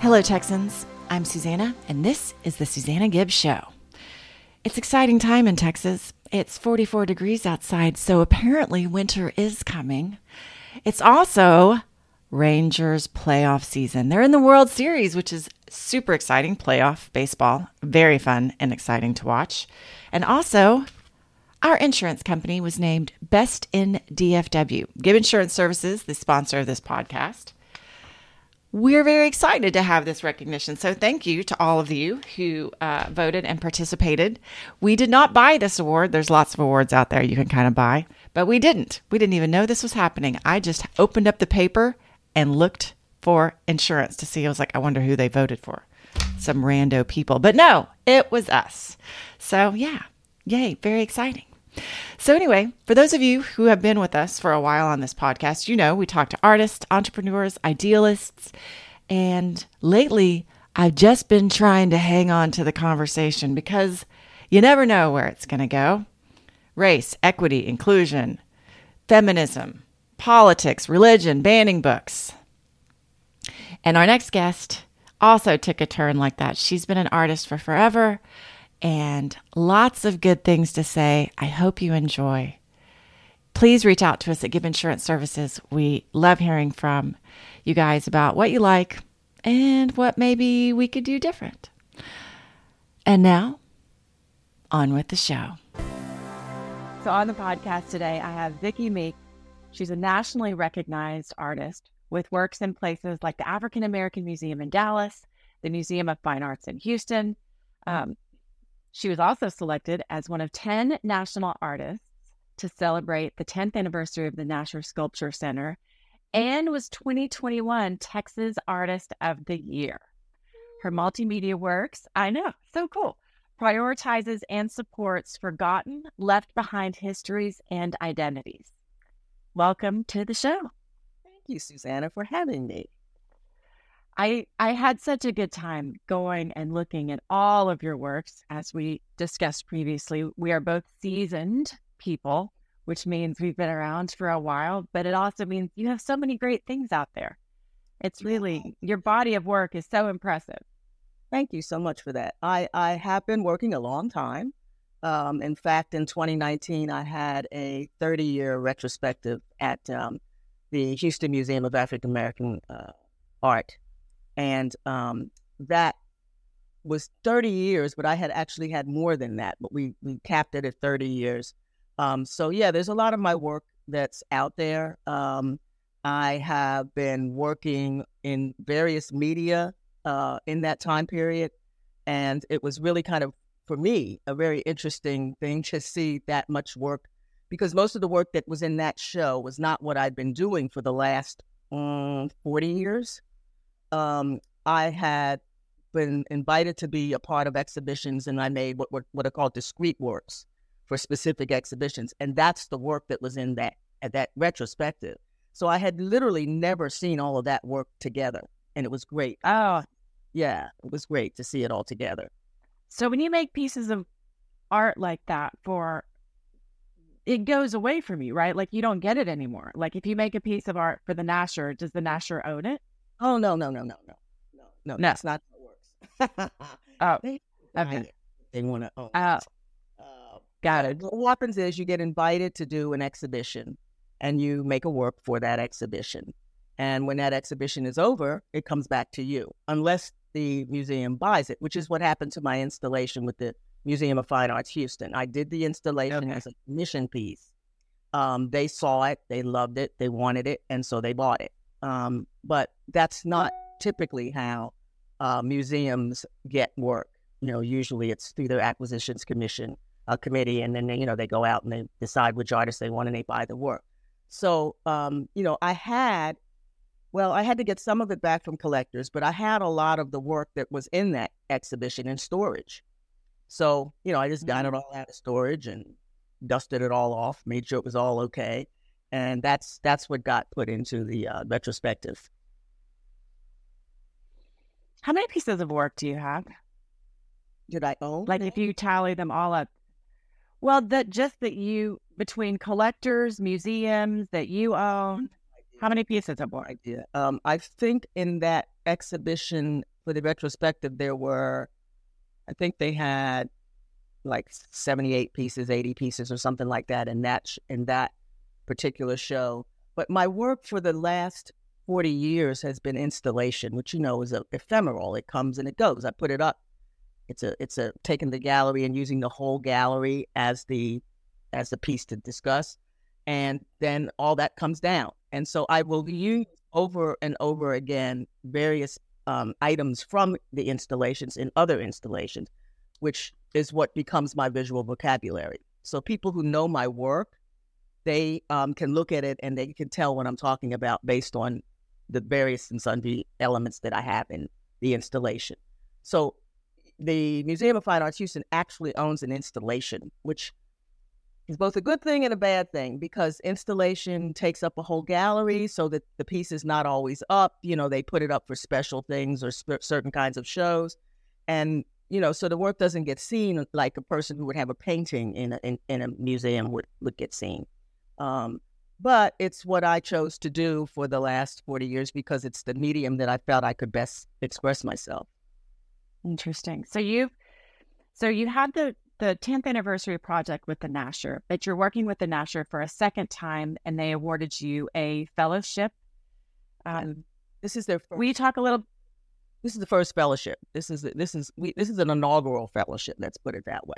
Hello, Texans. I'm Susana, and this is the Susana Gibb Show. It's exciting time in Texas. It's 44 degrees outside, so apparently winter is coming. It's also Rangers playoff season. They're in the World Series, which is super exciting. Playoff baseball, very fun and exciting to watch. And also, our insurance company was named Best in DFW. Gibb Insurance Services, the sponsor of this podcast. We're very excited to have this recognition. So, thank you to all of you who uh, voted and participated. We did not buy this award. There's lots of awards out there you can kind of buy, but we didn't. We didn't even know this was happening. I just opened up the paper and looked for insurance to see. I was like, I wonder who they voted for. Some rando people. But no, it was us. So, yeah, yay, very exciting. So, anyway, for those of you who have been with us for a while on this podcast, you know we talk to artists, entrepreneurs, idealists, and lately I've just been trying to hang on to the conversation because you never know where it's going to go. Race, equity, inclusion, feminism, politics, religion, banning books. And our next guest also took a turn like that. She's been an artist for forever and lots of good things to say. I hope you enjoy. Please reach out to us at Gibb Insurance Services. We love hearing from you guys about what you like and what maybe we could do different. And now, on with the show. So, on the podcast today, I have Vicki Meek. She's a nationally recognized artist with works in places like the African American Museum in Dallas, the Museum of Fine Arts in Houston, um, she was also selected as one of 10 national artists to celebrate the 10th anniversary of the Nasher Sculpture Center mm. and was 2021 Texas Artist of the Year. Her multimedia works, I know, so cool, prioritizes and supports forgotten, left behind histories and identities. Welcome to the show. Thank you, Susana, for having me. I I had such a good time going and looking at all of your works as we discussed previously. We are both seasoned people, which means we've been around for a while, but it also means you have so many great things out there. It's really your body of work is so impressive. Thank you so much for that. I I have been working a long time. Um, in fact, in 2019, I had a 30 year retrospective at um, the Houston Museum of African American uh, Art and um, that was 30 years, but I had actually had more than that, but we, we capped it at 30 years. Um, so, yeah, there's a lot of my work that's out there. Um, I have been working in various media uh, in that time period. And it was really kind of, for me, a very interesting thing to see that much work because most of the work that was in that show was not what I'd been doing for the last um, 40 years um, I had been invited to be a part of exhibitions, and I made what what, what are called discrete works for specific exhibitions, and that's the work that was in that at that retrospective. So I had literally never seen all of that work together, and it was great. Oh, yeah, it was great to see it all together. So when you make pieces of art like that for it goes away from you, right? Like you don't get it anymore. Like if you make a piece of art for the Nasher, does the Nasher own it? Oh no no no no no no no. That's not how it works. oh, they, okay. They want to own. Oh, uh, got it. What happens is you get invited to do an exhibition, and you make a work for that exhibition. And when that exhibition is over, it comes back to you, unless the museum buys it, which is what happened to my installation with the Museum of Fine Arts Houston. I did the installation okay. as a mission piece. Um, they saw it, they loved it, they wanted it, and so they bought it. Um, but that's not typically how uh, museums get work. You know, usually it's through their acquisitions commission uh, committee, and then they, you know they go out and they decide which artists they want and they buy the work. So, um, you know, I had, well, I had to get some of it back from collectors, but I had a lot of the work that was in that exhibition in storage. So, you know, I just got mm-hmm. it all out of storage and dusted it all off, made sure it was all okay, and that's that's what got put into the uh, retrospective. How many pieces of work do you have? Did I own? Like if you tally them all up. Well, that just that you between collectors, museums that you own. How many pieces of work? Idea. Um, I think in that exhibition for the retrospective, there were, I think they had like 78 pieces, 80 pieces, or something like that And that sh- in that particular show. But my work for the last 40 years has been installation, which you know is a, ephemeral. It comes and it goes. I put it up. It's a it's a taking the gallery and using the whole gallery as the as the piece to discuss, and then all that comes down. And so I will use over and over again various um, items from the installations in other installations, which is what becomes my visual vocabulary. So people who know my work, they um, can look at it and they can tell what I'm talking about based on the various and sundry elements that I have in the installation. So the Museum of Fine Arts Houston actually owns an installation, which is both a good thing and a bad thing because installation takes up a whole gallery so that the piece is not always up. You know, they put it up for special things or sp- certain kinds of shows. And, you know, so the work doesn't get seen like a person who would have a painting in a, in, in a museum would, would get seen. Um, but it's what I chose to do for the last 40 years because it's the medium that I felt I could best express myself. Interesting. So you've so you had the the 10th anniversary project with the Nasher, but you're working with the Nasher for a second time and they awarded you a fellowship. Um, this is their first, will you talk a little this is the first fellowship. This is this is we, this is an inaugural fellowship, let's put it that way.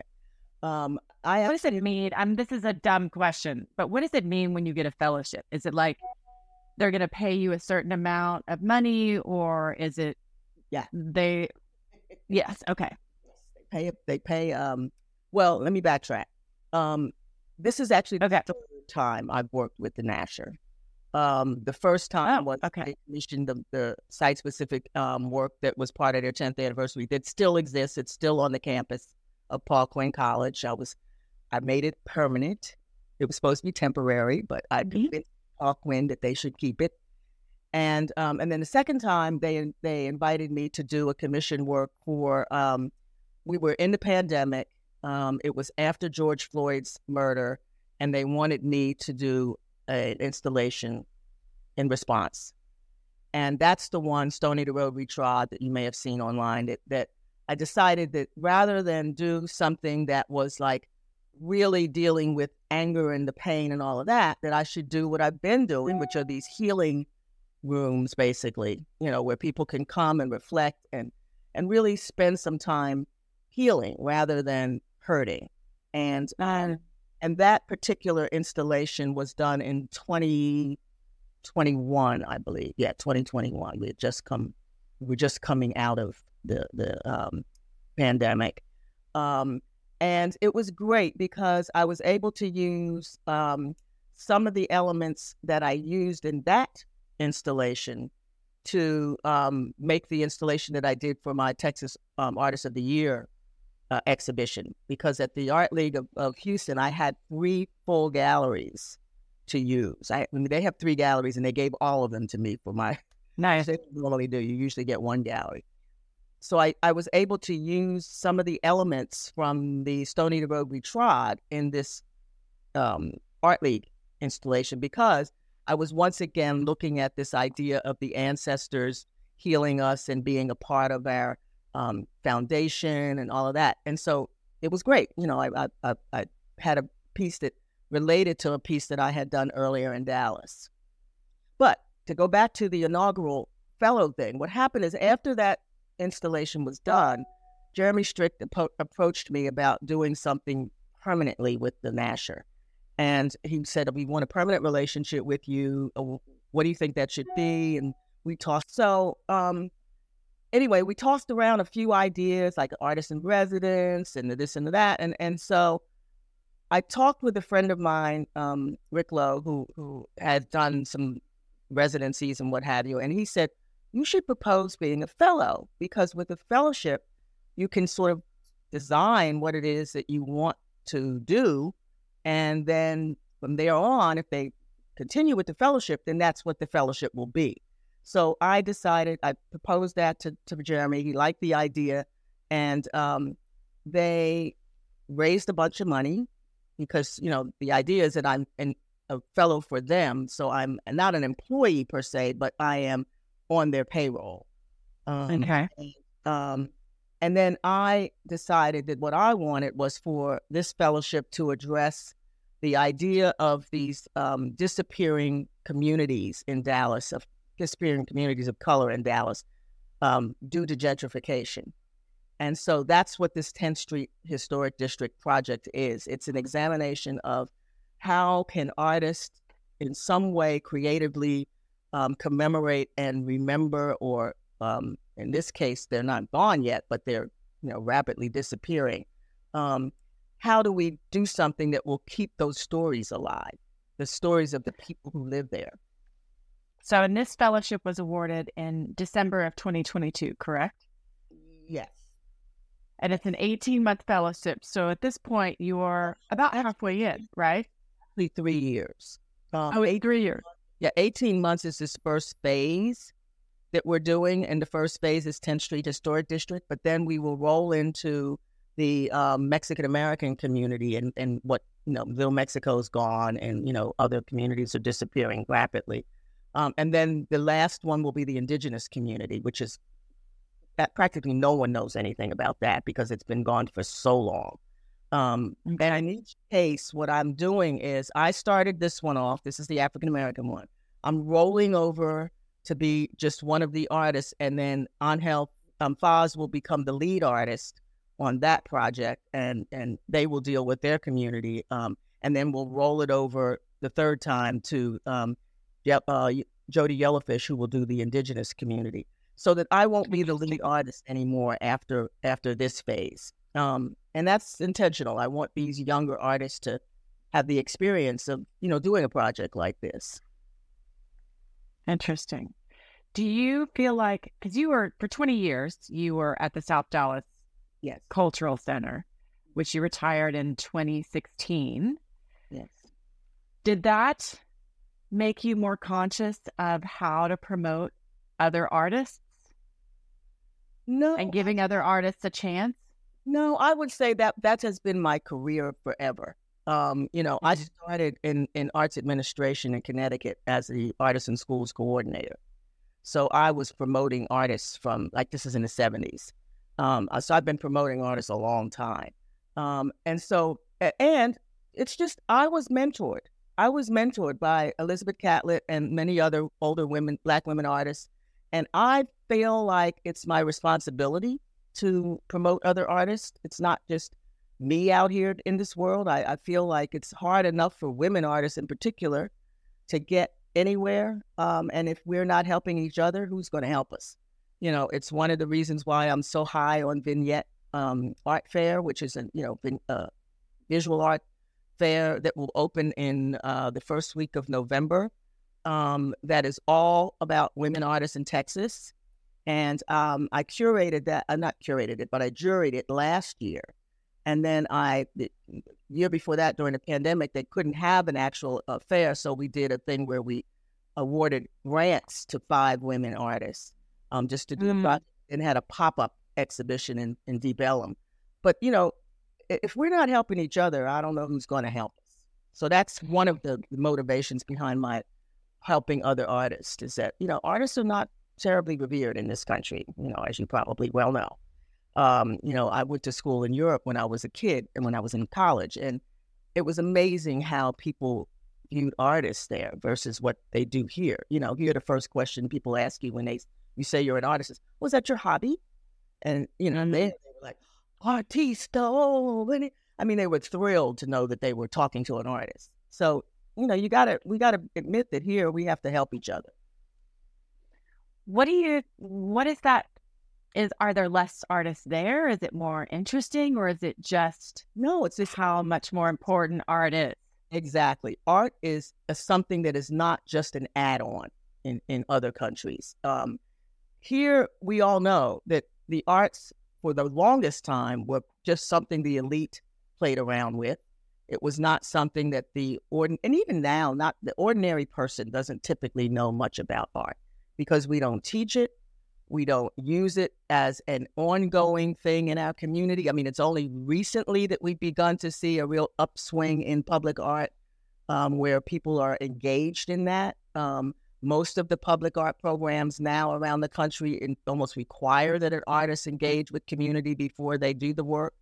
Um, I what does it mean? I'm, this is a dumb question, but what does it mean when you get a fellowship? Is it like they're going to pay you a certain amount of money, or is it? Yeah, they. Yes. Okay. They pay. They pay. Um. Well, let me backtrack. Um. This is actually okay. the third time I've worked with the Nasher. Um, the first time oh, was okay. they commissioned the, the site specific um, work that was part of their 10th anniversary that still exists. It's still on the campus of Paul Quinn College. I was, I made it permanent. It was supposed to be temporary, but I mm-hmm. convinced Paul Quinn that they should keep it. And um, and then the second time they they invited me to do a commission work for. Um, we were in the pandemic. Um, it was after George Floyd's murder, and they wanted me to do an installation in response. And that's the one, Stony the Road We Trod, that you may have seen online that, that I decided that rather than do something that was like really dealing with anger and the pain and all of that, that I should do what I've been doing, which are these healing rooms, basically, you know, where people can come and reflect and and really spend some time healing rather than hurting. And and that particular installation was done in 2021, I believe. Yeah, 2021. We had just come, we're just coming out of the the um, pandemic. Um, and it was great because I was able to use um, some of the elements that I used in that installation to um, make the installation that I did for my Texas um, Artist of the Year uh, exhibition. Because at the Art League of, of, Houston, I had three full galleries to use. I, I mean, they have three galleries, and they gave all of them to me for my. Nice. They normally do. You usually get one gallery so I, I was able to use some of the elements from the Stony the Road We Trod in this um, Art League installation because I was once again looking at this idea of the ancestors healing us and being a part of our um, foundation and all of that. And so it was great. You know, I, I, I had a piece that related to a piece that I had done earlier in Dallas. But to go back to the inaugural fellow thing, what happened is after that installation was done, Jeremy Strick approached me about doing something permanently with the Nasher. And he said, We want a permanent relationship with you. Uh, what do you think that should be? And we tossed. So, um, anyway, we tossed around a few ideas like artist in residence and this and that. And, and so I talked with a friend of mine, um, Rick Lowe, who, who had done some residencies and what have you. And he said, you should propose being a fellow because with a fellowship, you can sort of design what it is that you want to do. And then from there on, if they continue with the fellowship, then that's what the fellowship will be. So I decided, I proposed that to, to Jeremy. He liked the idea. And um, they raised a bunch of money because, you know, the idea is that I'm an, a fellow for them. So I'm not an employee per se, but I am on their payroll. Um, Okay. um, and then I decided that what I wanted was for this fellowship to address the idea of these um, disappearing communities in Dallas, of disappearing communities of color in Dallas um, due to gentrification. And so that's what this 10th Street Historic District project is. It's an examination of how can artists in some way creatively um, commemorate and remember or um, in this case, they're not gone yet, but they're you know rapidly disappearing. Um, how do we do something that will keep those stories alive? The stories of the people who live there. So, and this fellowship was awarded in December of 2022, correct? Yes. And it's an 18 month fellowship. So at this point, you are about halfway in, right? Three years. Um, Oh, it's three years. Yeah, 18 months is this first phase that we're doing. And the first phase is 10th Street Historic District. But then we will roll into the um, Mexican American community and, and what, you know, Little Mexico's gone and, you know, other communities are disappearing rapidly. Um, and then the last one will be the indigenous community, which is that practically no one knows anything about that because it's been gone for so long. Um, and in each case, what I'm doing is I started this one off. This is the African American one. I'm rolling over to be just one of the artists, and then Angel um, Faz will become the lead artist on that project, and and they will deal with their community, um, and then we'll roll it over the third time to um, uh, Jody Yellowfish, who will do the indigenous community, so that I won't be the lead artist anymore after after this phase. Um, and that's intentional. I want these younger artists to have the experience of you know doing a project like this. Interesting. Do you feel like, because you were, for 20 years, you were at the South Dallas Yes. Cultural Center, which you retired in 2016. Yes. Did that make you more conscious of how to promote other artists No. and giving other artists a chance? No, I would say that that has been my career forever. Um, you know, I Mhm. started in, in arts administration in Connecticut as the artists in schools coordinator. So I was promoting artists from like this is in the seventies. Um, so I've been promoting artists a long time. Um, and so and it's just I was mentored. I was mentored by Elizabeth Catlett and many other older women, black women artists. And I feel like it's my responsibility to promote other artists. It's not just me out here in this world. I, I feel like it's hard enough for women artists in particular to get anywhere. Um, and if we're not helping each other, who's going to help us? You know, it's one of the reasons why I'm so high on Vignette um, Art Fair, which is a you know vin- uh, visual art fair that will open in uh, the first week of November. Um, that is all about women artists in Texas. And um, I curated that, uh, not curated it, but I juried it last year. And then I, the year before that, during the pandemic, they couldn't have an actual uh, fair. So we did a thing where we awarded grants to five women artists um, just to do Mm. and had a pop up exhibition in, in Deep Ellum. But, you know, if we're not helping each other, I don't know who's going to help us. So that's one of the motivations behind my helping other artists is that, you know, artists are not terribly revered in this country, you know, as you probably well know. Um, you know, I went to school in Europe when I was a kid and when I was in college, and it was amazing how people viewed artists there versus what they do here. You know, here the first question people ask you when they you say you're an artist is, "Was that your hobby?" And you know, they, they were like, "Artista." Oh, I mean, they were thrilled to know that they were talking to an artist. So you know, you gotta we gotta admit that here we have to help each other. What do you, what is that? Is, are there less artists there? Is it more interesting or is it just No, it's just how much more important art is? Exactly. Art is a, something that is not just an add on in, in other countries. Um, here, we all know that the arts, for the longest time, were just something the elite played around with. It was not something that the ordin and even now, not the ordinary person doesn't typically know much about art because we don't teach it. We don't use it as an ongoing thing in our community. I mean, it's only recently that we've begun to see a real upswing in public art um, where people are engaged in that. Um, most of the public art programs now around the country almost require that an artist engage with community before they do the work.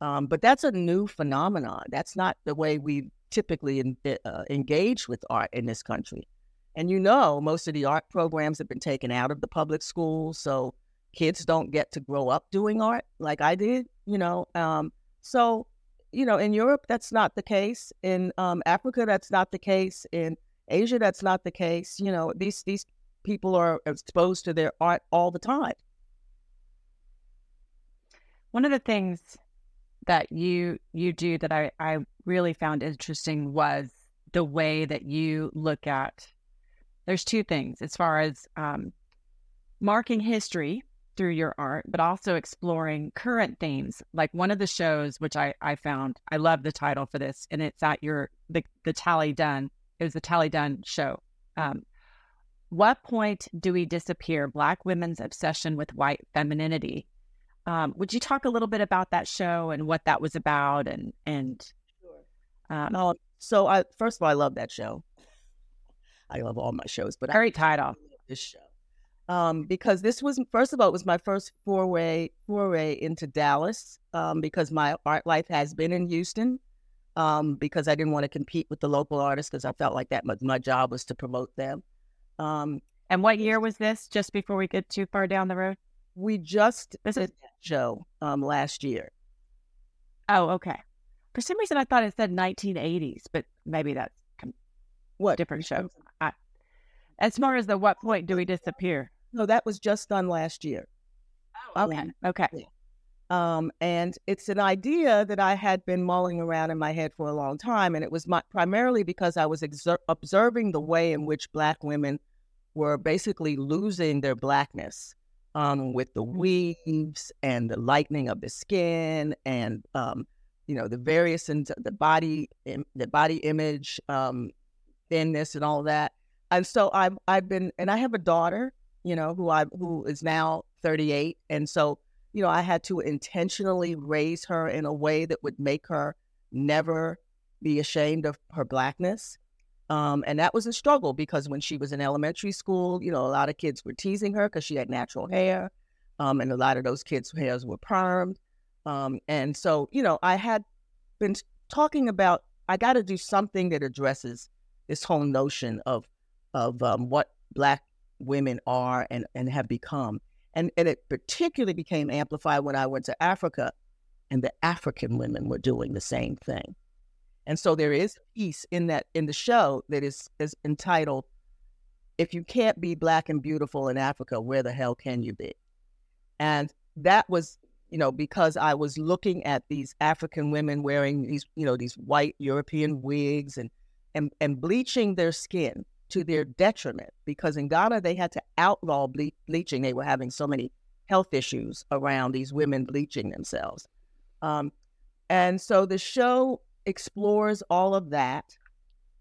Um, but that's a new phenomenon. That's not the way we typically in, uh, engage with art in this country. And you know, most of the art programs have been taken out of the public schools, so kids don't get to grow up doing art like I did. You know, um, so you know, in Europe, that's not the case. In um, Africa, that's not the case. In Asia, that's not the case. You know, these these people are exposed to their art all the time. One of the things that you you do that I, I really found interesting was the way that you look at there's two things as far as um, marking history through your art, but also exploring current themes. Like one of the shows, which I, I found, I love the title for this, and it's at your the the Talley Dunn it was the Talley Dunn show. Um, what point do we disappear? Black women's obsession with white femininity. Um, would you talk a little bit about that show and what that was about? And and sure. um, no, so I first of all, I love that show. I love all my shows, but great I, off This show, um, because this was first of all, it was my first foray foray into Dallas. Um, because my art life has been in Houston, um, because I didn't want to compete with the local artists because I felt like that my, my job was to promote them. Um, and what year was this? Just before we get too far down the road? We just this did is... that show um, last year. Oh, okay. For some reason, I thought it said 1980s, but maybe that's what different shows. I, as far as the what point do we disappear? No, that was just done last year. Oh, okay. Okay. Um, and it's an idea that I had been mulling around in my head for a long time. And it was my, primarily because I was exer- observing the way in which Black women were basically losing their Blackness um, with the weaves and the lightening of the skin and, um, you know, the various and the body, the body image, um, thinness and all that. And so I've, I've been, and I have a daughter, you know, who I, who is now 38. And so you know, I had to intentionally raise her in a way that would make her never be ashamed of her blackness. Um, and that was a struggle because when she was in elementary school, you know, a lot of kids were teasing her because she had natural hair. Um, and a lot of those kids' hairs were permed. Um, and so, you know, I had been talking about I got to do something that addresses this whole notion of of um, what Black women are and, and have become. And, and it particularly became amplified when I went to Africa and the African women were doing the same thing. And so there is a piece in that in the show that is is entitled If You Can't Be Black and Beautiful in Africa, Where the Hell Can You Be? And that was, you know, because I was looking at these African women wearing these, you know, these white European wigs and and, and bleaching their skin to their detriment because in Ghana they had to outlaw ble- bleaching. They were having so many health issues around these women bleaching themselves. Um, and so the show explores all of that.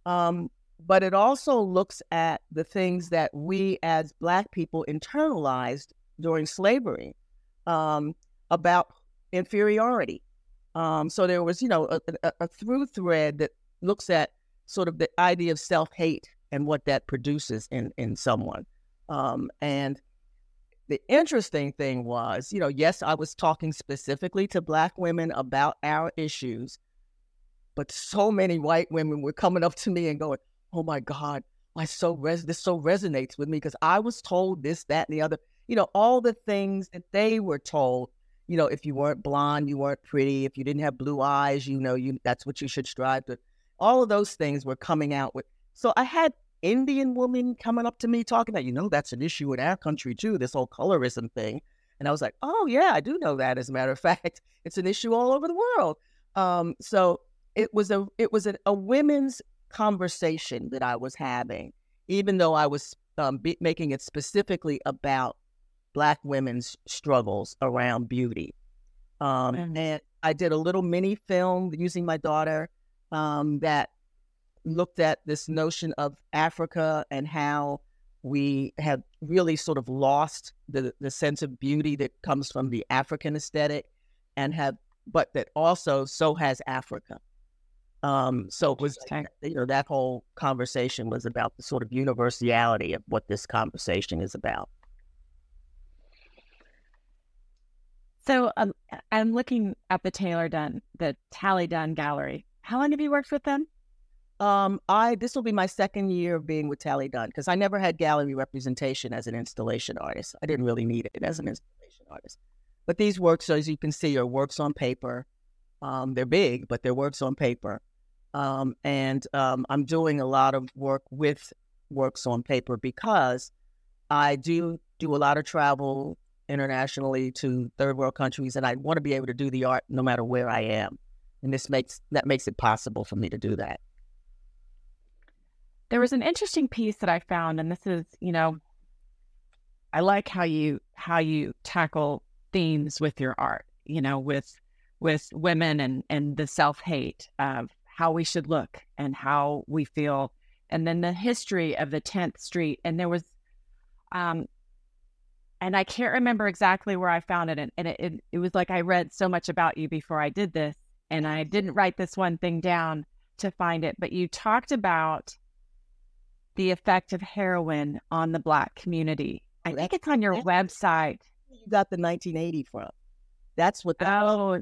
Um, but it also looks at the things that we as Black people internalized during slavery um, about inferiority. Um, so there was, you know, a, a, a through thread that looks at sort of the idea of self hate and what that produces in in someone. Um, and the interesting thing was, you know, yes, I was talking specifically to Black women about our issues, but so many white women were coming up to me and going, "Oh my God, I so res- this so resonates with me because I was told this, that, and the other." You know, all the things that they were told. You know, if you weren't blonde, you weren't pretty. If you didn't have blue eyes, you know, you that's what you should strive to. All of those things were coming out with so I had Indian women coming up to me talking about, you know, that's an issue in our country too, this whole colorism thing. And I was like, oh yeah, I do know that. As a matter of fact, it's an issue all over the world. Um, so it was a it was a, a women's conversation that I was having, even though I was um, be, making it specifically about Black women's struggles around beauty. Um, mm-hmm. And I did a little mini film using my daughter um, that looked at this notion of Africa and how we have really sort of lost the, the sense of beauty that comes from the African aesthetic and have, but that also so has Africa. Um, so it was, you know, that whole conversation was about the sort of universality of what this conversation is about. So um, I'm looking at the Taylor Dunn, the Talley Dunn Gallery. How long have you worked with them? Um, I this will be my second year of being with Talley Dunn because I never had gallery representation as an installation artist. I didn't really need it as an installation artist. But these works, as you can see, are works on paper. Um, they're big, but they're works on paper. Um, and um, I'm doing a lot of work with works on paper because I do do a lot of travel internationally to third world countries, and I want to be able to do the art no matter where I am. And this makes that makes it possible for me to do that. There was an interesting piece that I found, and this is, you know, I like how you how you tackle themes with your art, you know, with with women and and the self hate of how we should look and how we feel, and then the history of the 10th Street. And there was, um, and I can't remember exactly where I found it, and, and it, it it was like I read so much about you before I did this, and I didn't write this one thing down to find it, but you talked about the effect of heroin on the Black community. I think it's on your website. You got the 1980 from. That's what. That oh,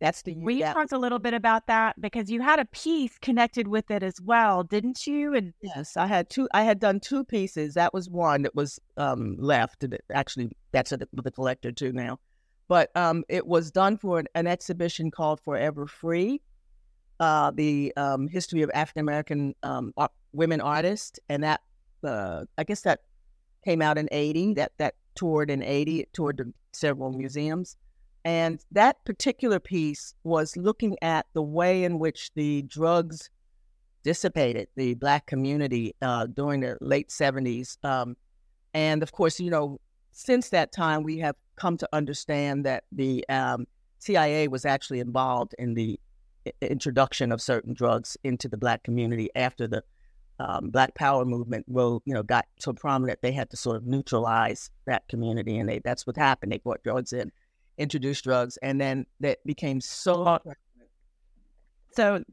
that's the. We that, talked a little bit about that because you had a piece connected with it as well, didn't you? And yes, I had two. I had done two pieces. That was one that was um, left. Actually, that's a, the collector too now. But um, it was done for an, an exhibition called Forever Free, uh, the um, history of African American um, women artists, and that uh, I guess that came out in '80. That that toured in '80. It toured to several museums, and that particular piece was looking at the way in which the drugs dissipated the black community uh, during the late '70s, um, and of course, you know, since that time we have come to understand that the um, CIA was actually involved in the introduction of certain drugs into the black community after the um, Black Power movement you know, got so prominent they had to sort of neutralize that community, and they that's what happened. They brought drugs in, introduced drugs, and then that became so. So,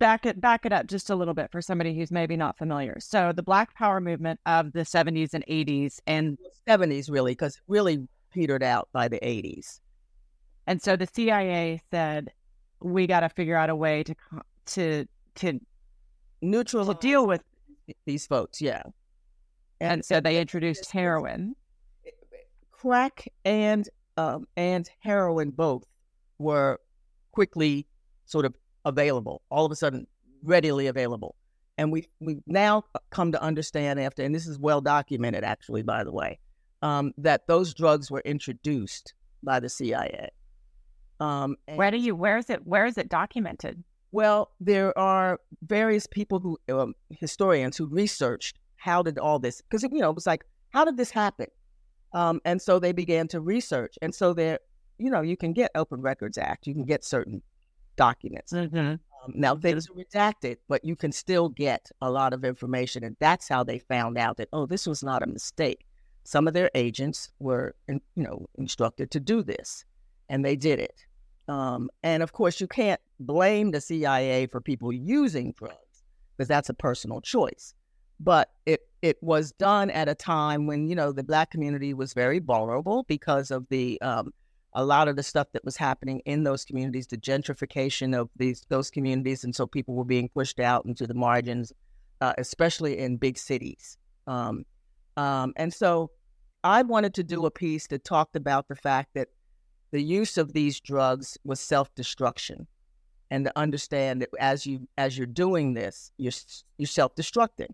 back it back it up just a little bit for somebody who's maybe not familiar. So, the Black Power movement of the '70s and '80s, and '70s really, because really petered out by the '80s. And so the CIA said, "We got to figure out a way to to to neutral to deal with these folks. Yeah, and, and so they introduced heroin, crack, and um, and heroin both were quickly sort of available. All of a sudden, readily available. And we we now come to understand after, and this is well documented, actually, by the way, um, that those drugs were introduced by the CIA. Um, where do you? Where is it? Where is it documented? Well, there are various people who, um, historians, who researched how did all this, because, you know, it was like, how did this happen? Um, and so they began to research. And so there, you know, you can get Open Records Act, you can get certain documents. Mm-hmm. Um, now, things are redacted, but you can still get a lot of information. And that's how they found out that, oh, this was not a mistake. Some of their agents were, you know, instructed to do this, and they did it. Um, and of course, you can't blame the CIA for people using drugs because that's a personal choice. But it it was done at a time when you know the black community was very vulnerable because of the um, a lot of the stuff that was happening in those communities, the gentrification of these those communities, and so people were being pushed out into the margins, uh, especially in big cities. Um, um, and so, I wanted to do a piece that talked about the fact that the use of these drugs was self-destruction and to understand that as you as you're doing this you're you're self-destructing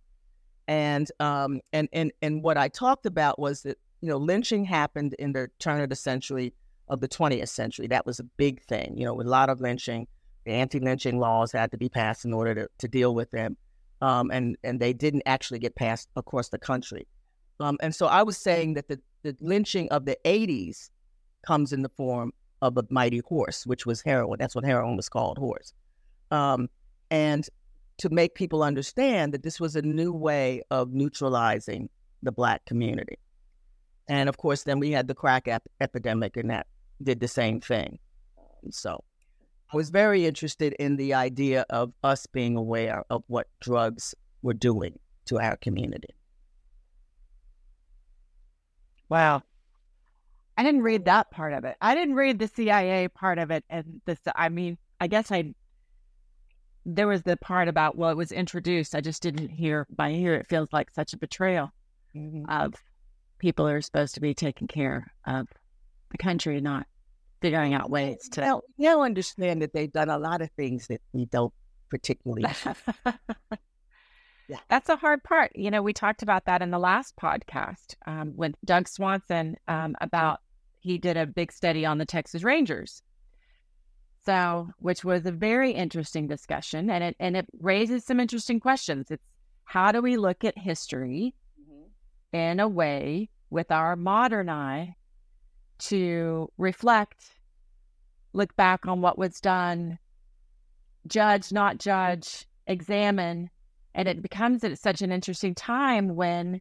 and um and and and what i talked about was that you know lynching happened in the turn of the century of the 20th century that was a big thing you know with a lot of lynching the anti-lynching laws had to be passed in order to, to deal with them um, and and they didn't actually get passed across the country um, and so i was saying that the, the lynching of the 80s comes in the form of a mighty horse, which was heroin. That's what heroin was called, horse. Um, and to make people understand that this was a new way of neutralizing the black community. And of course, then we had the crack ep- epidemic, and that did the same thing. So, I was very interested in the idea of us being aware of what drugs were doing to our community. Wow. I didn't read that part of it. I didn't read the CIA part of it. And this, I mean, I guess I, there was the part about, well, it was introduced. I just didn't hear by ear. It feels like such a betrayal mm-hmm. of people who are supposed to be taking care of the country, not figuring out ways to. Well, now understand that they've done a lot of things that we don't particularly. yeah. That's a hard part. You know, we talked about that in the last podcast um, with Doug Swanson um, about he did a big study on the Texas Rangers. So, which was a very interesting discussion, and it and it raises some interesting questions. It's how do we look at history mm-hmm. in a way with our modern eye to reflect, look back on what was done, judge, not judge, examine, and it becomes at such an interesting time when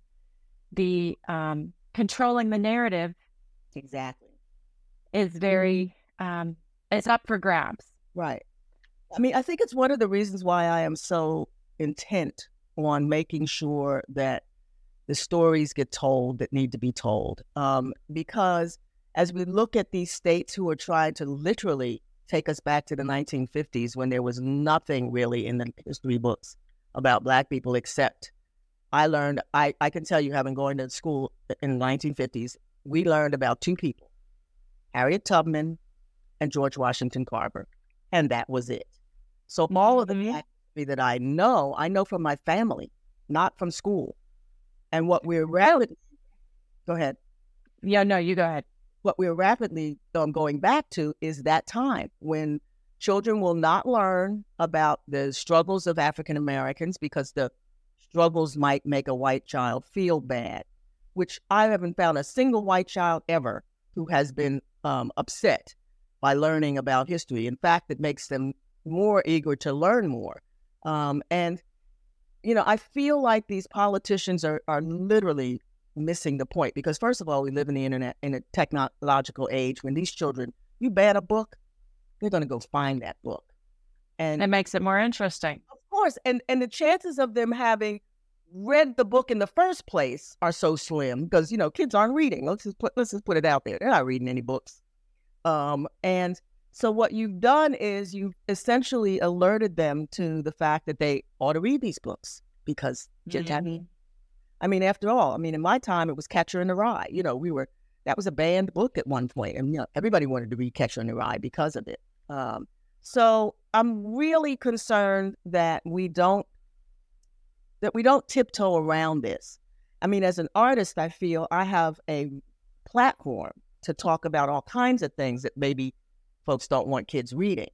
the um, controlling the narrative Exactly. Is very mm-hmm. um it's up for grabs. Right. I mean, I think it's one of the reasons why I am so intent on making sure that the stories get told that need to be told. Um, because as we look at these states who are trying to literally take us back to the 1950s when there was nothing really in the history books about Black people except I learned, I, I can tell you, having going to school in the 1950s, we learned about two people Harriet Tubman and George Washington Carver. And that was it. So all of the mm-hmm. that I know, I know from my family, not from school. And what we're rapidly, go ahead. Yeah, no, you go ahead. What we're rapidly um, going back to is that time when children will not learn about the struggles of African Americans because the struggles might make a white child feel bad which I haven't found a single white child ever who has been um, upset by learning about history. In fact, it makes them more eager to learn more. Um, and, you know, I feel like these politicians are, are literally missing the point because, first of all, we live in the internet in a technological age when these children, you ban a book, they're going to go find that book. And it makes it more interesting. Of course. And, and the chances of them having read the book in the first place are so slim because you know kids aren't reading. Let's just put let's just put it out there. They're not reading any books. Um, and so what you've done is you've essentially alerted them to the fact that they ought to read these books because mm-hmm. I mean, after all, I mean, in my time it was Catcher in the Rye. You know, we were that was a banned book at one point, and you know, everybody wanted to read Catcher in the Rye because of it. Um, so I'm really concerned that we don't that we don't tiptoe around this. I mean, as an artist, I feel I have a platform to talk about all kinds of things that maybe folks don't want kids reading.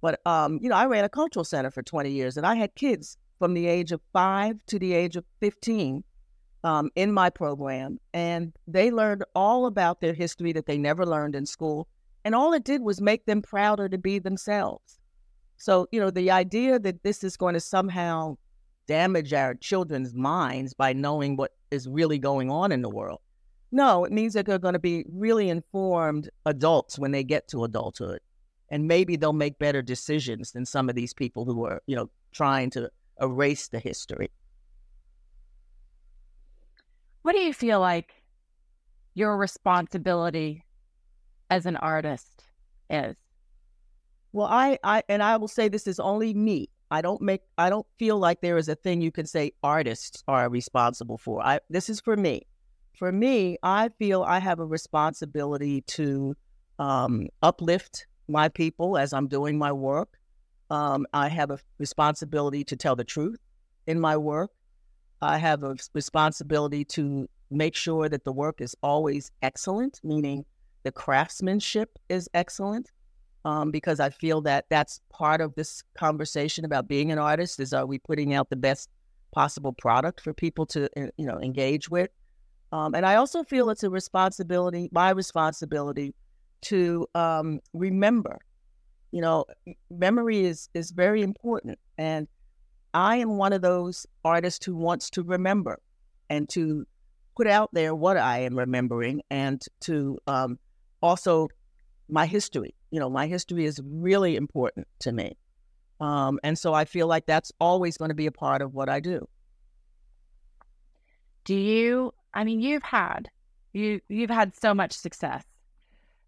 But, um, you know, I ran a cultural center for 20 years and I had kids from the age of five to the age of 15 um, in my program. And they learned all about their history that they never learned in school. And all it did was make them prouder to be themselves. So, you know, the idea that this is going to somehow damage our children's minds by knowing what is really going on in the world. No, it means that they're going to be really informed adults when they get to adulthood. And maybe they'll make better decisions than some of these people who are, you know, trying to erase the history. What do you feel like your responsibility as an artist is? Well, I, I and I will say this is only me. I don't make I don't feel like there is a thing you can say artists are responsible for. I this is for me. For me, I feel I have a responsibility to um, uplift my people as I'm doing my work. Um, I have a responsibility to tell the truth in my work. I have a responsibility to make sure that the work is always excellent, meaning the craftsmanship is excellent um, because I feel that that's part of this conversation about being an artist is are we putting out the best possible product for people to eh, you know engage with um, and I also feel it's a responsibility my responsibility to um, remember you know memory is is very important and I am one of those artists who wants to remember and to put out there what I am remembering and to um, also my history. You know, my history is really important to me. Um, and so I feel like that's always going to be a part of what I do. Do you, I mean, you've had, you, you've had so much success,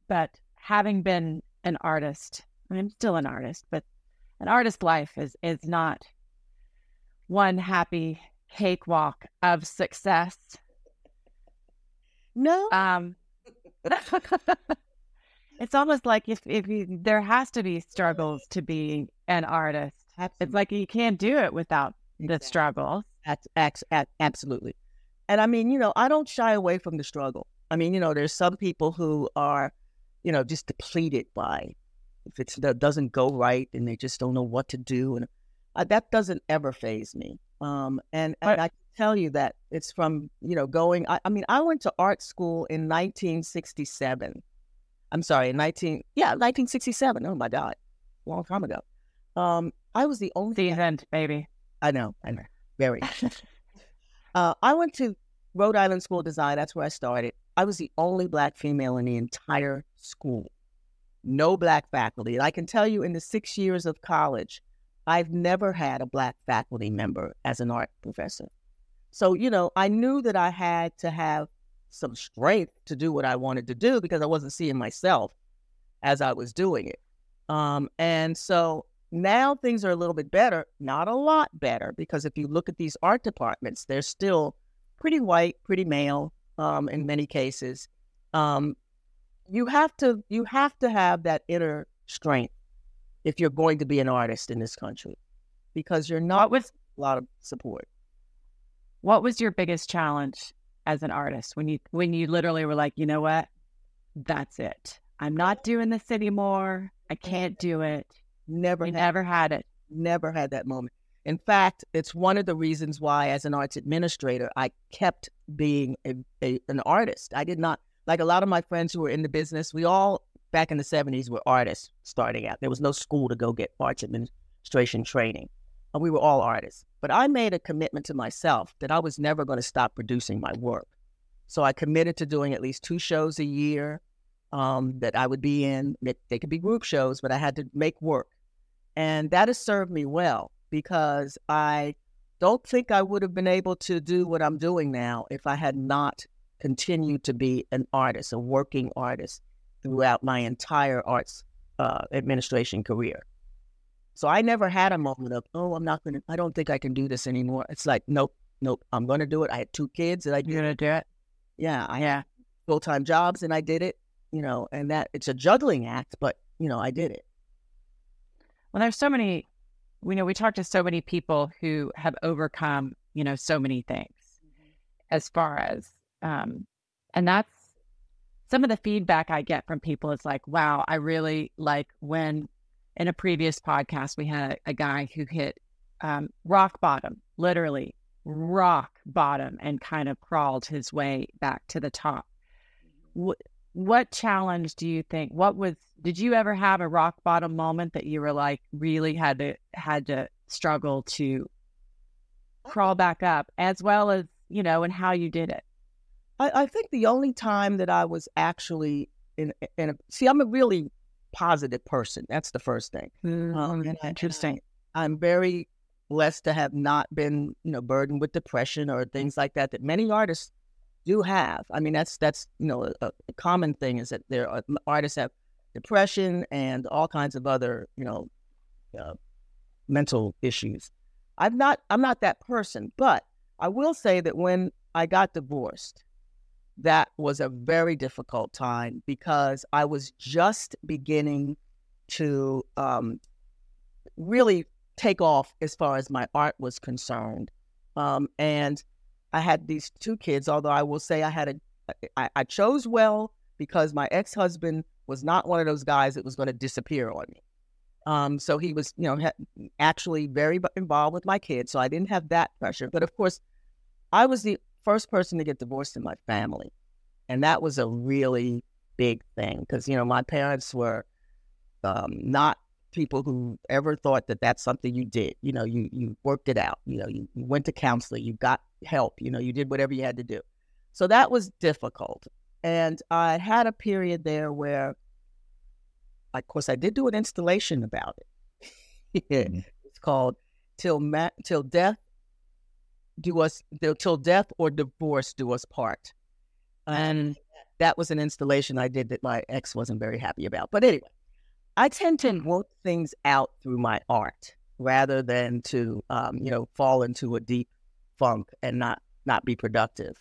but having been an artist, I'm still an artist, but an artist life is, is not one happy cakewalk of success. No. Um, it's almost like if if you, there has to be struggles to be an artist. Absolutely. It's like you can't do it without the Exactly. at, at, absolutely. And I mean, you know, I don't shy away from the struggle. I mean, you know, there's some people who are, you know, just depleted by if it doesn't go right and they just don't know what to do. And uh, that doesn't ever phase me. Um, and, and I can tell you that it's from, you know, going, I, I mean, I went to art school in 1967. I'm sorry, in 19, yeah, 1967. Oh my God, long time ago. Um, I was the only Seasoned, baby. I know, I know, very. uh, I went to Rhode Island School of Design. That's where I started. I was the only black female in the entire school. No black faculty. And I can tell you, in the six years of college, I've never had a black faculty member as an art professor. So, you know, I knew that I had to have some strength to do what I wanted to do because I wasn't seeing myself as I was doing it. Um, and so now things are a little bit better, not a lot better, because if you look at these art departments, they're still pretty white, pretty male um, in many cases. Um, you have to you have to have that inner strength if you're going to be an artist in this country, because you're not with a lot of support. what was your biggest challenge as an artist when you when you literally were like, you know what, that's it. I'm not doing this anymore. I can't do it. Never had never had it. never had that moment. In fact, it's one of the reasons why, as an arts administrator, I kept being a, a, an artist. I did not, like a lot of my friends who were in the business, we all back in the 70s were artists starting out. There was no school to go get arts administration training. And we were all artists. But I made a commitment to myself that I was never going to stop producing my work. So I committed to doing at least two shows a year um, that I would be in. They, they could be group shows, but I had to make work. And that has served me well because I don't think I would have been able to do what I'm doing now if I had not continued to be an artist, a working artist throughout my entire arts uh, administration career. So I never had a moment of, oh, I'm not going to, I don't think I can do this anymore. It's like, nope, nope, I'm going to do it. I had two kids and I did do it. Yeah, I had full time jobs and I did it, you know, and that it's a juggling act, but, you know, I did it. Well, there's so many, we know we talk to so many people who have overcome, you know, so many things as far as, um, and that's some of the feedback I get from people is like, wow, I really like when in a previous podcast, we had a, a guy who hit um, rock bottom, literally rock bottom, and kind of crawled his way back to the top. What, what challenge do you think? What was? Did you ever have a rock bottom moment that you were like really had to had to struggle to crawl back up, as well as you know, and how you did it? I, I think the only time that I was actually in, in a, see, I'm a really positive person. That's the first thing. Um, and I- Interesting. I'm very blessed to have not been, you know, burdened with depression or things like that that many artists do have. I mean, that's that's you know a, a common thing is that there are artists have depression and all kinds of other you know uh, mental issues. I'm not I'm not that person, but I will say that when I got divorced, that was a very difficult time because I was just beginning to um, really take off as far as my art was concerned. Um, and I had these two kids, although I will say I had a, I, I chose well because my ex husband was not one of those guys that was going to disappear on me. Um, so he was, you know, ha- actually very involved with my kids. So I didn't have that pressure. But of course, I was the first person to get divorced in my family. And that was a really big thing because, you know, my parents were um, not people who ever thought that that's something you did. You know, you, you worked it out. You know, you, you went to counseling, you got help, you know, you did whatever you had to do. So that was difficult. And I had a period there where of course, I did do an installation about it. mm-hmm. It's called "Till Ma- Till Death Do Us Till Death or Divorce Do Us Part," and that was an installation I did that my ex wasn't very happy about. But anyway, I tend to work things out through my art rather than to um, you know fall into a deep funk and not not be productive.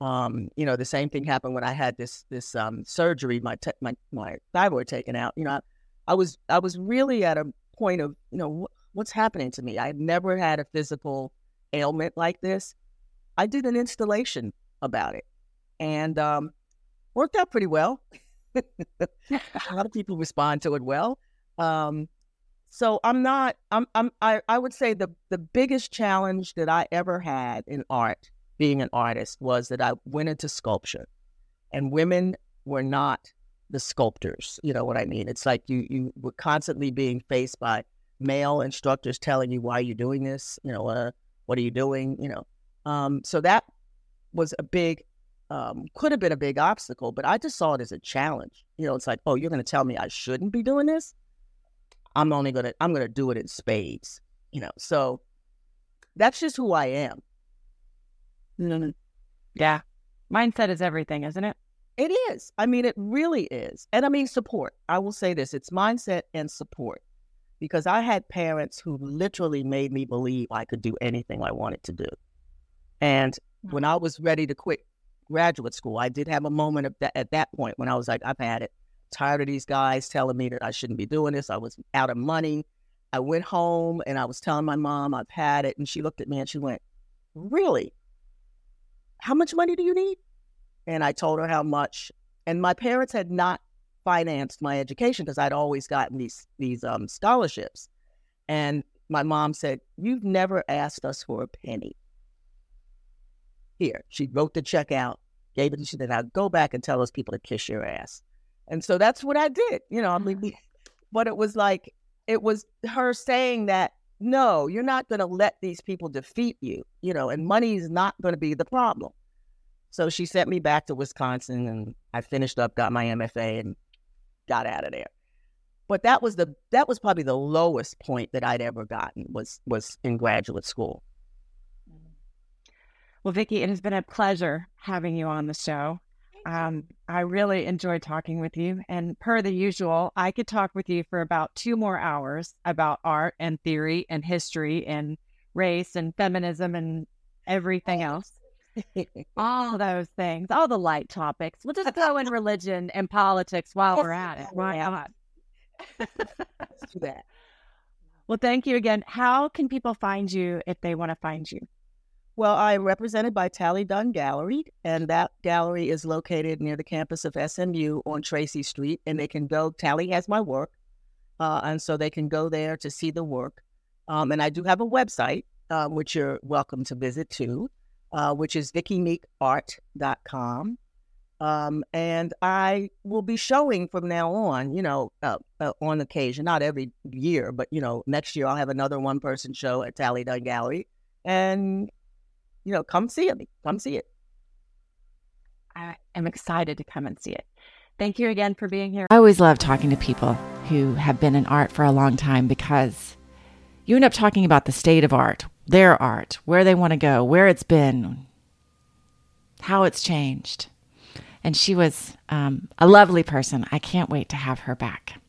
Um, you know, the same thing happened when I had this this um, surgery, my te- my my thyroid taken out. You know, I, I, was I was really at a point of you know wh- what's happening to me. I had never had a physical ailment like this. I did an installation about it, and um, worked out pretty well. a lot of people respond to it well. Um, so I'm not. I'm. I'm. I. I would say the the biggest challenge that I ever had in art, being an artist, was that I went into sculpture, and women were not the sculptors. You know what I mean? It's like you you were constantly being faced by male instructors telling you why you're doing this. You know, uh, what are you doing? You know, um, so that was a big um, could have been a big obstacle, but I just saw it as a challenge. You know, it's like, oh, you're going to tell me I shouldn't be doing this? I'm only going to, I'm going to do it in spades, you know? So that's just who I am. Mm-hmm. Yeah. Mindset is everything, isn't it? It is. I mean, it really is. And I mean, support. I will say this it's mindset and support because I had parents who literally made me believe I could do anything I wanted to do. And when I was ready to quit graduate school. I did have a moment that, at that point when I was like, I've had it. Tired of these guys telling me that I shouldn't be doing this. I was out of money. I went home and I was telling my mom I've had it. And she looked at me and she went, Really? How much money do you need? And I told her how much. And my parents had not financed my education because I'd always gotten these these um, scholarships. And my mom said, You've never asked us for a penny. Here, she wrote the check out, gave it to she said, now go back and tell those people to kiss your ass. And so that's what I did. You know, I mean, we, but it was like, it was her saying that, no, you're not going to let these people defeat you, you know, and money is not going to be the problem. So she sent me back to Wisconsin and I finished up, got my MFA and got out of there. But that was the that was probably the lowest point that I'd ever gotten was was in graduate school. Well, Vicki, it has been a pleasure having you on the show. Um, I really enjoyed talking with you. And per the usual, I could talk with you for about two more hours about art and theory and history and race and feminism and everything else. all those things, all the light topics. We'll just throw in religion and politics while we're at it. Why not? Let's do that. Well, thank you again. How can people find you if they want to find you? Well, I'm represented by Talley Dunn Gallery, and that gallery is located near the campus of SMU on Tracy Street. And they can go, Talley has my work, uh, and so they can go there to see the work. Um, and I do have a website, uh, which you're welcome to visit too, uh, which is vickimeekart.com. Um, and I will be showing from now on, you know, uh, uh, on occasion, not every year, but, you know, next year I'll have another one person show at Talley Dunn Gallery. And you know, come see it. Come see it. I am excited to come and see it. Thank you again for being here. I always love talking to people who have been in art for a long time because you end up talking about the state of art, their art, where they want to go, where it's been, how it's changed. And she was um, a lovely person. I can't wait to have her back.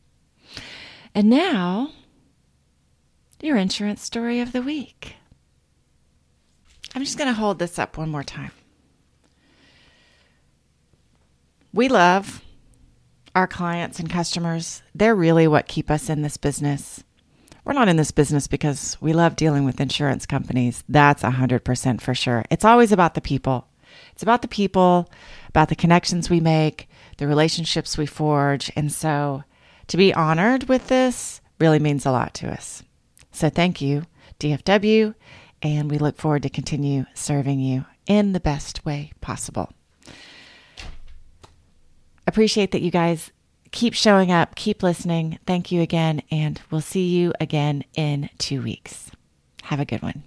And now, your insurance story of the week. I'm just going to hold this up one more time. We love our clients and customers. They're really what keep us in this business. We're not in this business because we love dealing with insurance companies. That's 100% for sure. It's always about the people. It's about the people, about the connections we make, the relationships we forge. And so to be honored with this really means a lot to us. So thank you, DFW and we look forward to continue serving you in the best way possible. Appreciate that you guys keep showing up, keep listening. Thank you again, and we'll see you again in two weeks. Have a good one.